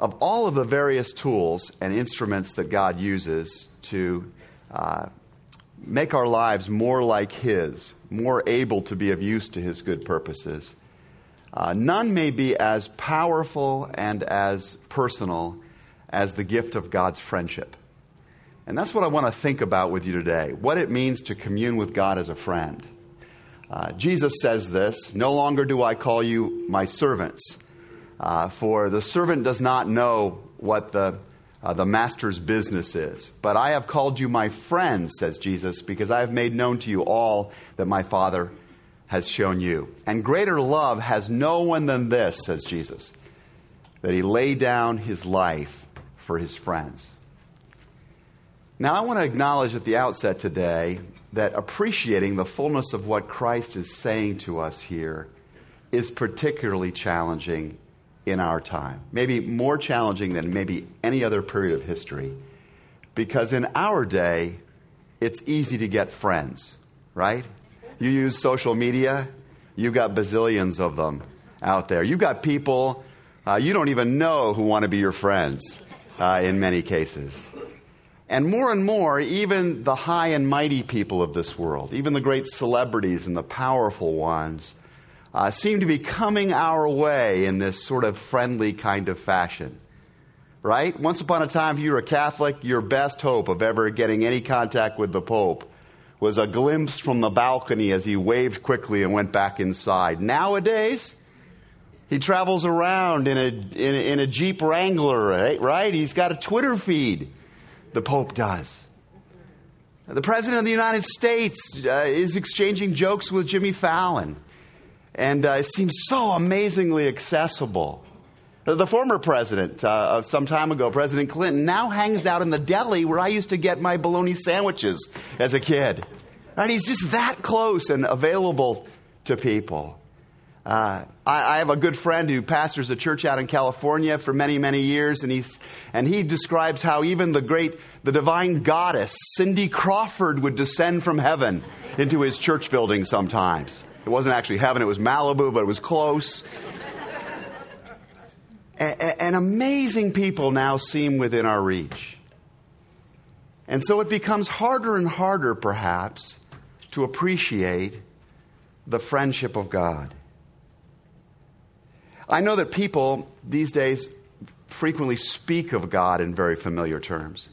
of all of the various tools and instruments that God uses to uh, make our lives more like His, more able to be of use to His good purposes, uh, none may be as powerful and as personal as the gift of God's friendship. And that's what I want to think about with you today what it means to commune with God as a friend. Uh, Jesus says this No longer do I call you my servants, uh, for the servant does not know what the, uh, the master's business is. But I have called you my friends, says Jesus, because I have made known to you all that my Father has shown you. And greater love has no one than this, says Jesus, that he lay down his life for his friends. Now, I want to acknowledge at the outset today that appreciating the fullness of what Christ is saying to us here is particularly challenging in our time. Maybe more challenging than maybe any other period of history. Because in our day, it's easy to get friends, right? You use social media, you've got bazillions of them out there. You've got people uh, you don't even know who want to be your friends uh, in many cases. And more and more, even the high and mighty people of this world, even the great celebrities and the powerful ones, uh, seem to be coming our way in this sort of friendly kind of fashion. Right? Once upon a time, if you were a Catholic, your best hope of ever getting any contact with the Pope was a glimpse from the balcony as he waved quickly and went back inside. Nowadays, he travels around in a, in a, in a Jeep Wrangler, right? right? He's got a Twitter feed the Pope does. The President of the United States uh, is exchanging jokes with Jimmy Fallon, and uh, it seems so amazingly accessible. The former president, uh, some time ago, President Clinton, now hangs out in the deli where I used to get my bologna sandwiches as a kid. Right? He's just that close and available to people. Uh, I, I, have a good friend who pastors a church out in California for many, many years, and, he's, and he describes how even the great, the divine goddess, Cindy Crawford, would descend from heaven into his church building sometimes. It wasn't actually heaven, it was Malibu, but it was close. and amazing people now seem within our reach. And so it becomes harder and harder, perhaps, to appreciate the friendship of God. I know that people these days frequently speak of God in very familiar terms.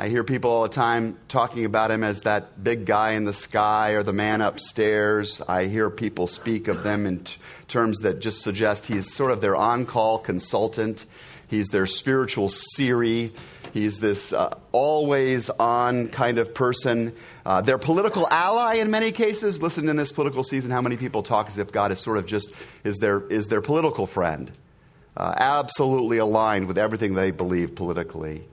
I hear people all the time talking about him as that big guy in the sky or the man upstairs. I hear people speak of them in t- terms that just suggest he's sort of their on call consultant. He's their spiritual Siri. He's this uh, always on kind of person. Uh, their political ally in many cases. Listen, in this political season, how many people talk as if God is sort of just is their, is their political friend, uh, absolutely aligned with everything they believe politically.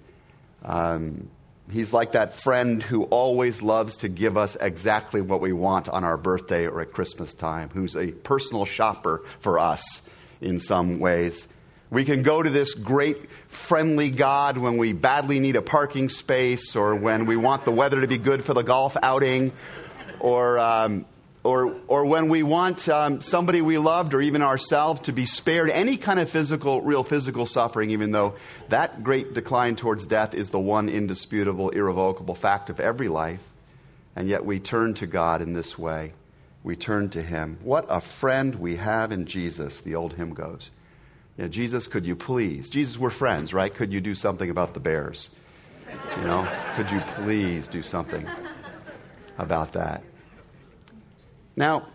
Um, he's like that friend who always loves to give us exactly what we want on our birthday or at Christmas time, who's a personal shopper for us in some ways. We can go to this great friendly God when we badly need a parking space or when we want the weather to be good for the golf outing or, um, or, or when we want um, somebody we loved or even ourselves to be spared any kind of physical, real physical suffering, even though that great decline towards death is the one indisputable, irrevocable fact of every life. And yet we turn to God in this way. We turn to Him. What a friend we have in Jesus, the old hymn goes. Know, Jesus, could you please? Jesus, we're friends, right? Could you do something about the bears? You know, could you please do something about that? Now,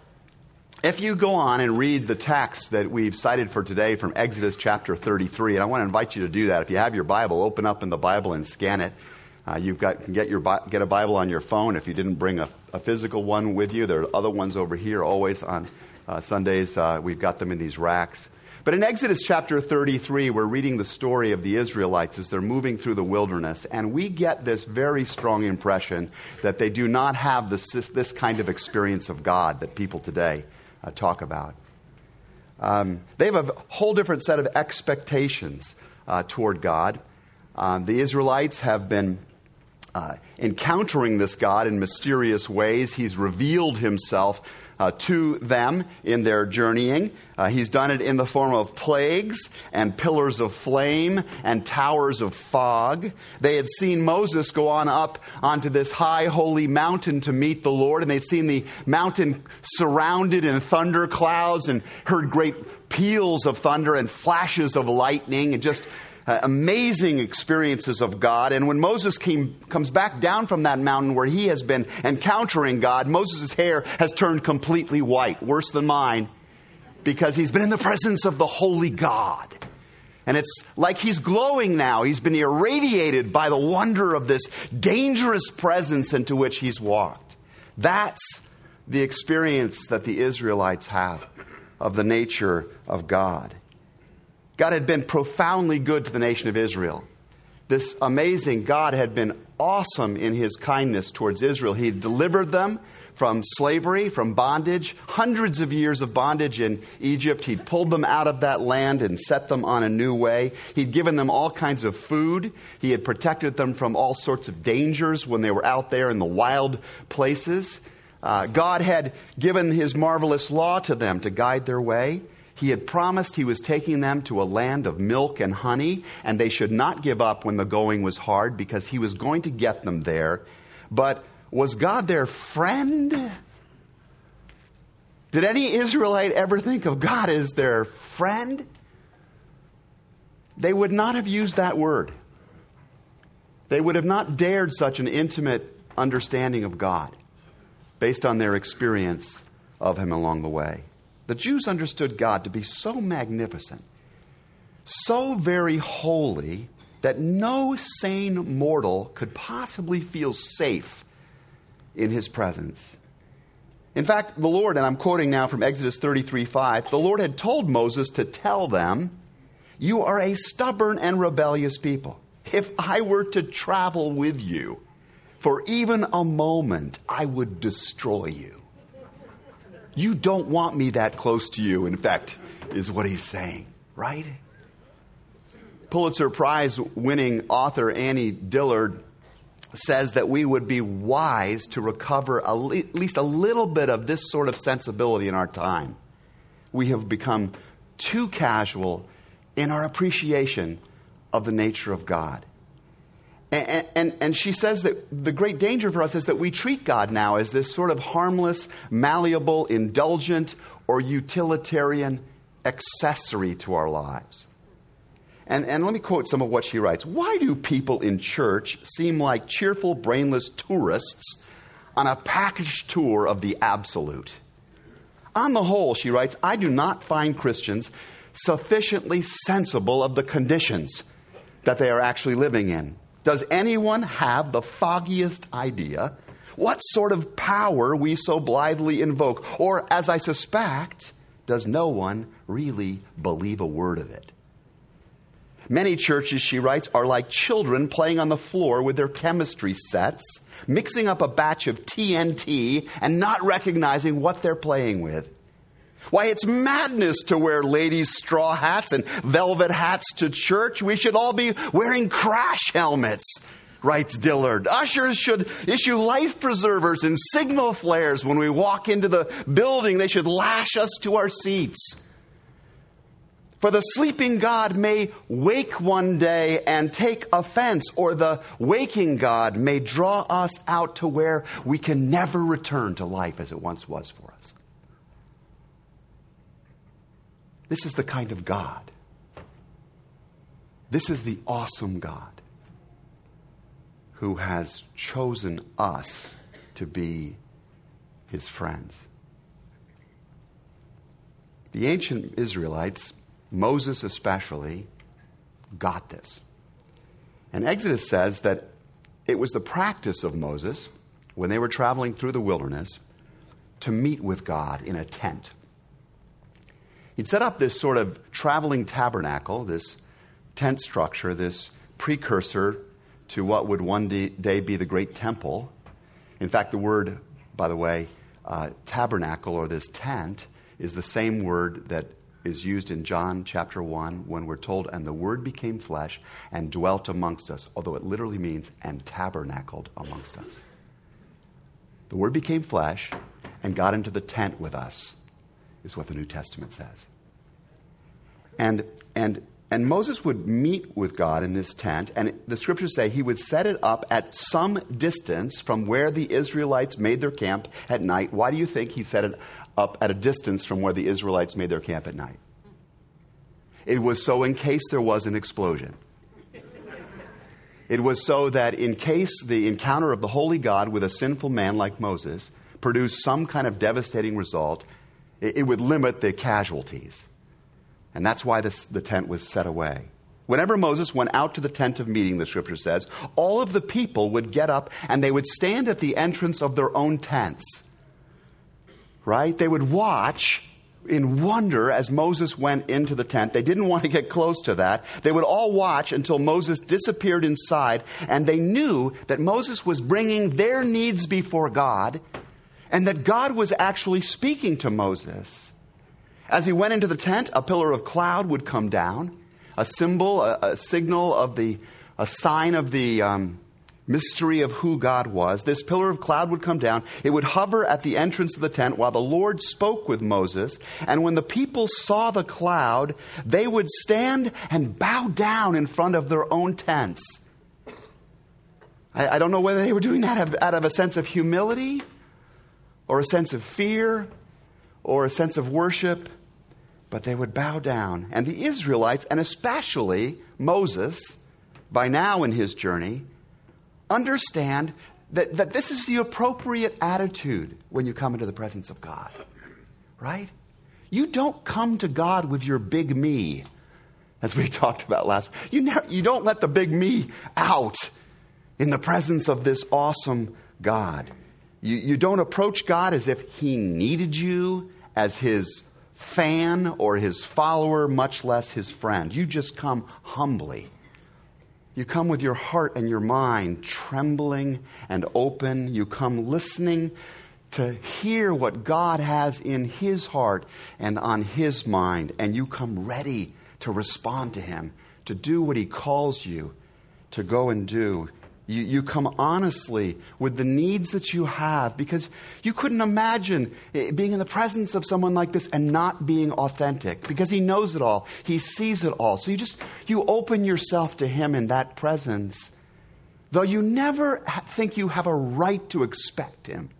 if you go on and read the text that we've cited for today from Exodus chapter 33, and I want to invite you to do that. If you have your Bible, open up in the Bible and scan it. Uh, you've got can get your get a Bible on your phone. If you didn't bring a, a physical one with you, there are other ones over here. Always on uh, Sundays, uh, we've got them in these racks. But in Exodus chapter 33, we're reading the story of the Israelites as they're moving through the wilderness, and we get this very strong impression that they do not have this, this kind of experience of God that people today uh, talk about. Um, they have a whole different set of expectations uh, toward God. Um, the Israelites have been uh, encountering this God in mysterious ways. He's revealed himself uh, to them in their journeying. Uh, he's done it in the form of plagues and pillars of flame and towers of fog. They had seen Moses go on up onto this high holy mountain to meet the Lord, and they'd seen the mountain surrounded in thunder clouds and heard great peals of thunder and flashes of lightning and just uh, amazing experiences of God. And when Moses came, comes back down from that mountain where he has been encountering God, Moses' hair has turned completely white, worse than mine, because he's been in the presence of the holy God. And it's like he's glowing now. He's been irradiated by the wonder of this dangerous presence into which he's walked. That's the experience that the Israelites have of the nature of God. God had been profoundly good to the nation of Israel. This amazing God had been awesome in his kindness towards Israel. He had delivered them from slavery, from bondage, hundreds of years of bondage in Egypt. He'd pulled them out of that land and set them on a new way. He'd given them all kinds of food. He had protected them from all sorts of dangers when they were out there in the wild places. Uh, God had given his marvelous law to them to guide their way. He had promised he was taking them to a land of milk and honey, and they should not give up when the going was hard because he was going to get them there. But was God their friend? Did any Israelite ever think of God as their friend? They would not have used that word. They would have not dared such an intimate understanding of God based on their experience of Him along the way. The Jews understood God to be so magnificent, so very holy, that no sane mortal could possibly feel safe in his presence. In fact, the Lord, and I'm quoting now from Exodus 33 5, the Lord had told Moses to tell them, You are a stubborn and rebellious people. If I were to travel with you for even a moment, I would destroy you. You don't want me that close to you, in fact, is what he's saying, right? Pulitzer Prize winning author Annie Dillard says that we would be wise to recover at least a little bit of this sort of sensibility in our time. We have become too casual in our appreciation of the nature of God. And, and, and, she says that the great danger for us is that we treat God now as this sort of harmless, malleable, indulgent, or utilitarian accessory to our lives. And, and let me quote some of what she writes. Why do people in church seem like cheerful, brainless tourists on a packaged tour of the absolute? On the whole, she writes, I do not find Christians sufficiently sensible of the conditions that they are actually living in. Does anyone have the foggiest idea what sort of power we so blithely invoke? Or, as I suspect, does no one really believe a word of it? Many churches, she writes, are like children playing on the floor with their chemistry sets, mixing up a batch of TNT and not recognizing what they're playing with. Why, it's madness to wear ladies' straw hats and velvet hats to church. We should all be wearing crash helmets, writes Dillard. Ushers should issue life preservers and signal flares when we walk into the building. They should lash us to our seats. For the sleeping God may wake one day and take offense, or the waking God may draw us out to where we can never return to life as it once was for us. This is the kind of God. This is the awesome God who has chosen us to be his friends. The ancient Israelites, Moses especially, got this. And Exodus says that it was the practice of Moses when they were traveling through the wilderness to meet with God in a tent. He'd set up this sort of traveling tabernacle, this tent structure, this precursor to what would one day be the great temple. In fact, the word, by the way, uh, tabernacle or this tent is the same word that is used in John chapter 1 when we're told, and the word became flesh and dwelt amongst us, although it literally means and tabernacled amongst us. The word became flesh and got into the tent with us, is what the New Testament says. And, and, and Moses would meet with God in this tent, and the scriptures say he would set it up at some distance from where the Israelites made their camp at night. Why do you think he set it up at a distance from where the Israelites made their camp at night? It was so in case there was an explosion. It was so that in case the encounter of the holy God with a sinful man like Moses produced some kind of devastating result, it, would limit the casualties. And that's why this, the tent was set away. Whenever Moses went out to the tent of meeting, the scripture says, all of the people would get up and they would stand at the entrance of their own tents. Right? They would watch in wonder as Moses went into the tent. They didn't want to get close to that. They would all watch until Moses disappeared inside, and they knew that Moses was bringing their needs before God and that God was actually speaking to Moses. As he went into the tent, a pillar of cloud would come down, a symbol, a, a signal of the, a sign of the, um, mystery of who God was, this pillar of cloud would come down. It would hover at the entrance of the tent while the Lord spoke with Moses. And when the people saw the cloud, they would stand and bow down in front of their own tents. I, I don't know whether they were doing that out of a sense of humility or a sense of fear or a sense of worship, but they would bow down. And the Israelites, and especially Moses, by now in his journey, understand that, that this is the appropriate attitude when you come into the presence of God, right? You don't come to God with your big me, as we talked about last. You, you don't let the big me out in the presence of this awesome God. You, you don't approach God as if He needed you as His fan or His follower, much less His friend. You just come humbly you come with your heart and your mind trembling and open. You come listening to hear what God has in His heart and on His mind. And you come ready to respond to Him, to do what He calls you to go and do. You, you come honestly with the needs that you have because you couldn't imagine being in the presence of someone like this and not being authentic because he knows it all. He sees it all. So you just, you open yourself to him in that presence, though you never think you have a right to expect him,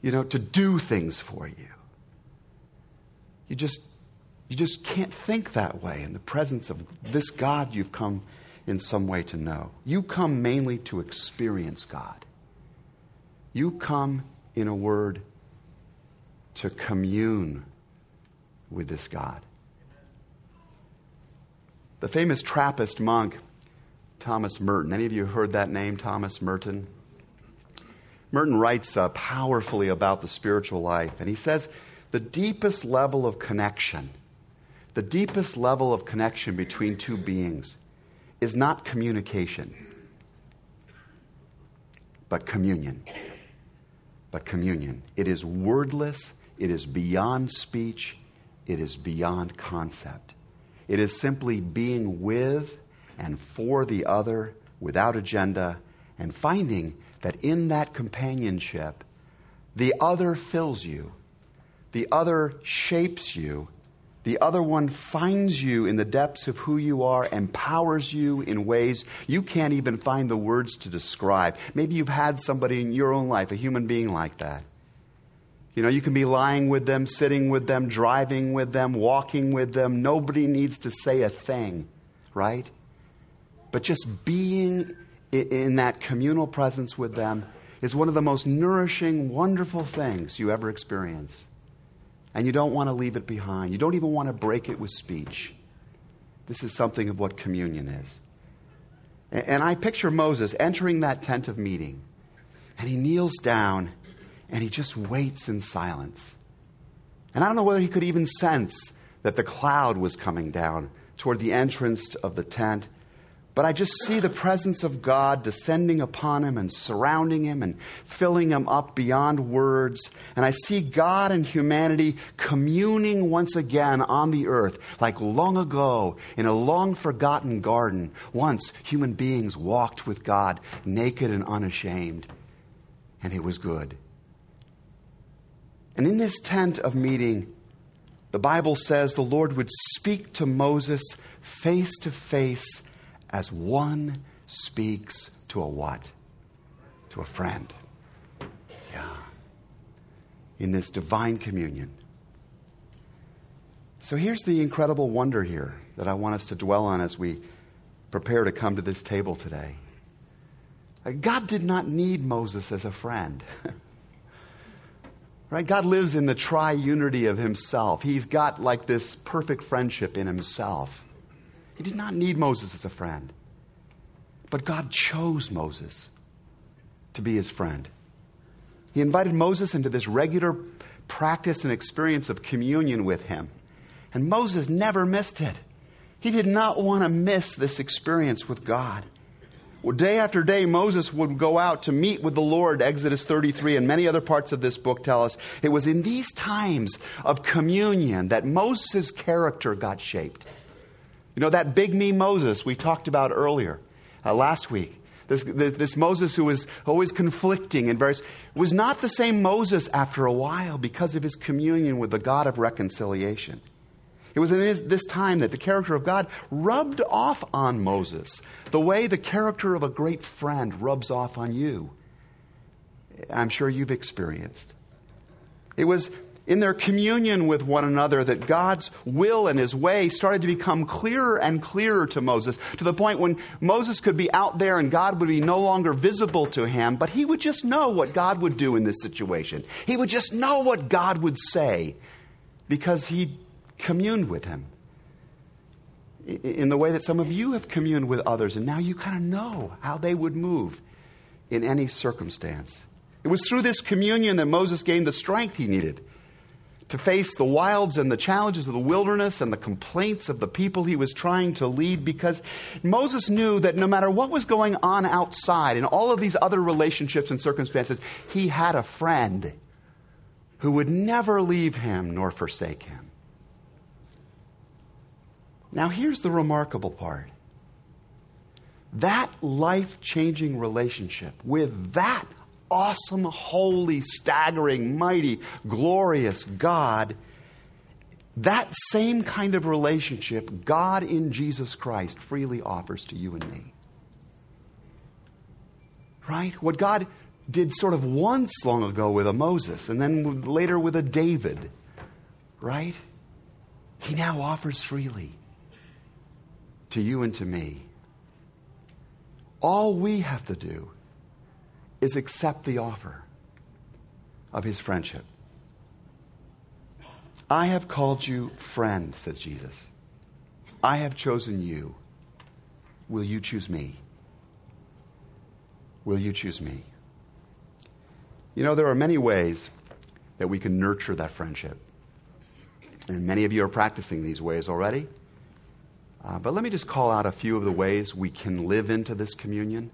you know, to do things for you. You just, you just can't think that way in the presence of this God you've come in some way to know. You come mainly to experience God. You come, in a word, to commune with this God. The famous Trappist monk, Thomas Merton. Any of you heard that name, Thomas Merton? Merton writes uh, powerfully about the spiritual life, and he says the deepest level of connection, the deepest level of connection between two beings is not communication, but communion. But communion. It is wordless, it is beyond speech, it is beyond concept. It is simply being with and for the other without agenda and finding that in that companionship, the other fills you, the other shapes you, the other one finds you in the depths of who you are, empowers you in ways you can't even find the words to describe. Maybe you've had somebody in your own life, a human being like that. You know, you can be lying with them, sitting with them, driving with them, walking with them. Nobody needs to say a thing, right? But just being in that communal presence with them is one of the most nourishing, wonderful things you ever experience and you don't want to leave it behind. You don't even want to break it with speech. This is something of what communion is. And I picture Moses entering that tent of meeting, and he kneels down and he just waits in silence. And I don't know whether he could even sense that the cloud was coming down toward the entrance of the tent but I just see the presence of God descending upon him and surrounding him and filling him up beyond words. And I see God and humanity communing once again on the earth, like long ago in a long forgotten garden. Once human beings walked with God naked and unashamed, and it was good. And in this tent of meeting, the Bible says the Lord would speak to Moses face to face as one speaks to a what? To a friend. Yeah. In this divine communion. So here's the incredible wonder here that I want us to dwell on as we prepare to come to this table today. God did not need Moses as a friend. right? God lives in the triunity of himself. He's got like this perfect friendship in himself. He did not need Moses as a friend. But God chose Moses to be his friend. He invited Moses into this regular practice and experience of communion with him. And Moses never missed it. He did not want to miss this experience with God. Well, day after day, Moses would go out to meet with the Lord, Exodus 33, and many other parts of this book tell us it was in these times of communion that Moses' character got shaped. You know, that big me Moses we talked about earlier, uh, last week, this, this, this, Moses who was always conflicting and various, was not the same Moses after a while because of his communion with the God of reconciliation. It was in this time that the character of God rubbed off on Moses, the way the character of a great friend rubs off on you. I'm sure you've experienced. It was in their communion with one another that God's will and his way started to become clearer and clearer to Moses to the point when Moses could be out there and God would be no longer visible to him, but he would just know what God would do in this situation. He would just know what God would say because he communed with him in the way that some of you have communed with others, and now you kind of know how they would move in any circumstance. It was through this communion that Moses gained the strength he needed to face the wilds and the challenges of the wilderness and the complaints of the people he was trying to lead because Moses knew that no matter what was going on outside in all of these other relationships and circumstances, he had a friend who would never leave him nor forsake him. Now, here's the remarkable part that life changing relationship with that awesome, holy, staggering, mighty, glorious God, that same kind of relationship God in Jesus Christ freely offers to you and me. Right? What God did sort of once long ago with a Moses and then later with a David, right? He now offers freely to you and to me. All we have to do is accept the offer of his friendship. I have called you friend, says Jesus. I have chosen you. Will you choose me? Will you choose me? You know, there are many ways that we can nurture that friendship. And many of you are practicing these ways already. Uh, but let me just call out a few of the ways we can live into this communion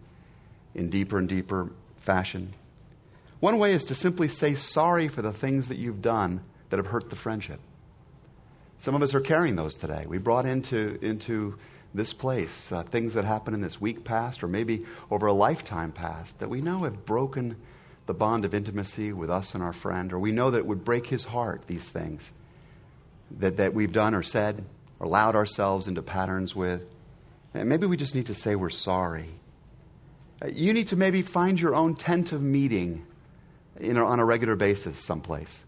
in deeper and deeper fashion. One way is to simply say sorry for the things that you've done that have hurt the friendship. Some of us are carrying those today. We brought into, into this place uh, things that happened in this week past or maybe over a lifetime past that we know have broken the bond of intimacy with us and our friend, or we know that it would break his heart, these things that, that we've done or said or allowed ourselves into patterns with. And maybe we just need to say we're sorry. Uh, you need to maybe find your own tent of meeting know, on a regular basis someplace.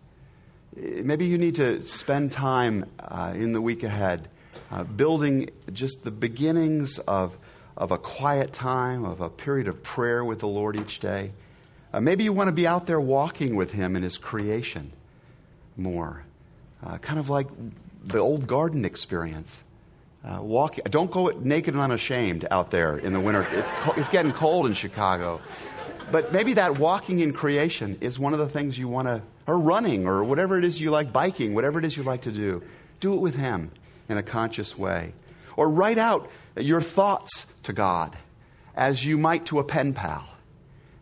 Uh, maybe you need to spend time uh, in the week ahead uh, building just the beginnings of, of a quiet time, of a period of prayer with the Lord each day. Uh, maybe you want to be out there walking with Him in His creation more. Uh, kind of like the old garden experience. Uh, walk, don't go naked and unashamed out there in the winter. It's, it's getting cold in Chicago. But maybe that walking in creation is one of the things you want to, or running, or whatever it is you like, biking, whatever it is you like to do. Do it with Him in a conscious way. Or write out your thoughts to God as you might to a pen pal.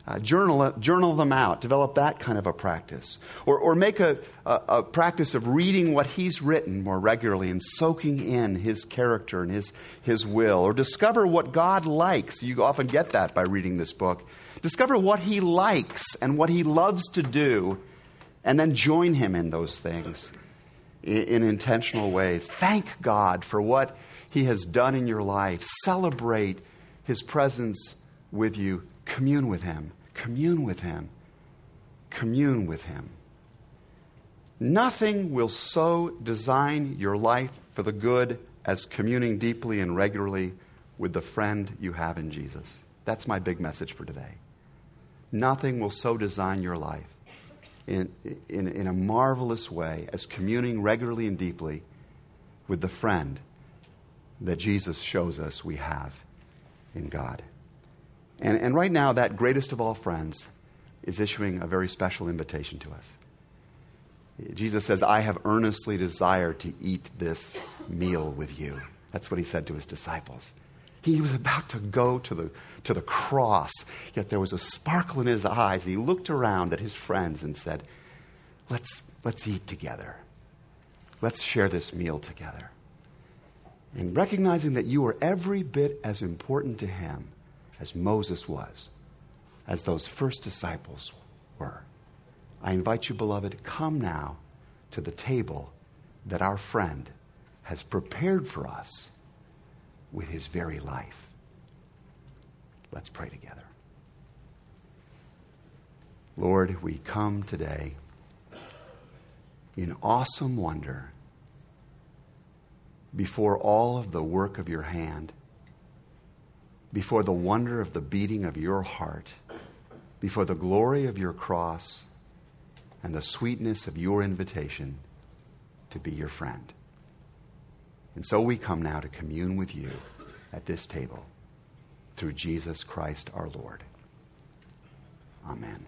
Uh, journal, journal them out, develop that kind of a practice. Or, or make a, a, a, practice of reading what he's written more regularly and soaking in his character and his, his will. Or discover what God likes. You often get that by reading this book. Discover what he likes and what he loves to do And then join Him in those things in, in intentional ways. Thank God for what He has done in your life. Celebrate His presence with you. Commune with Him. Commune with Him. Commune with Him. Nothing will so design your life for the good as communing deeply and regularly with the friend you have in Jesus. That's my big message for today. Nothing will so design your life in, in, in a marvelous way as communing regularly and deeply with the friend that Jesus shows us we have in God. And, and right now, that greatest of all friends is issuing a very special invitation to us. Jesus says, I have earnestly desired to eat this meal with you. That's what he said to his disciples. He was about to go to the, to the cross, yet there was a sparkle in his eyes. He looked around at his friends and said, Let's, let's eat together. Let's share this meal together. And recognizing that you are every bit as important to him as Moses was, as those first disciples were. I invite you, beloved, come now to the table that our friend has prepared for us with his very life. Let's pray together. Lord, we come today in awesome wonder before all of the work of your hand, before the wonder of the beating of your heart, before the glory of your cross and the sweetness of your invitation to be your friend. And so we come now to commune with you at this table through Jesus Christ our Lord. Amen.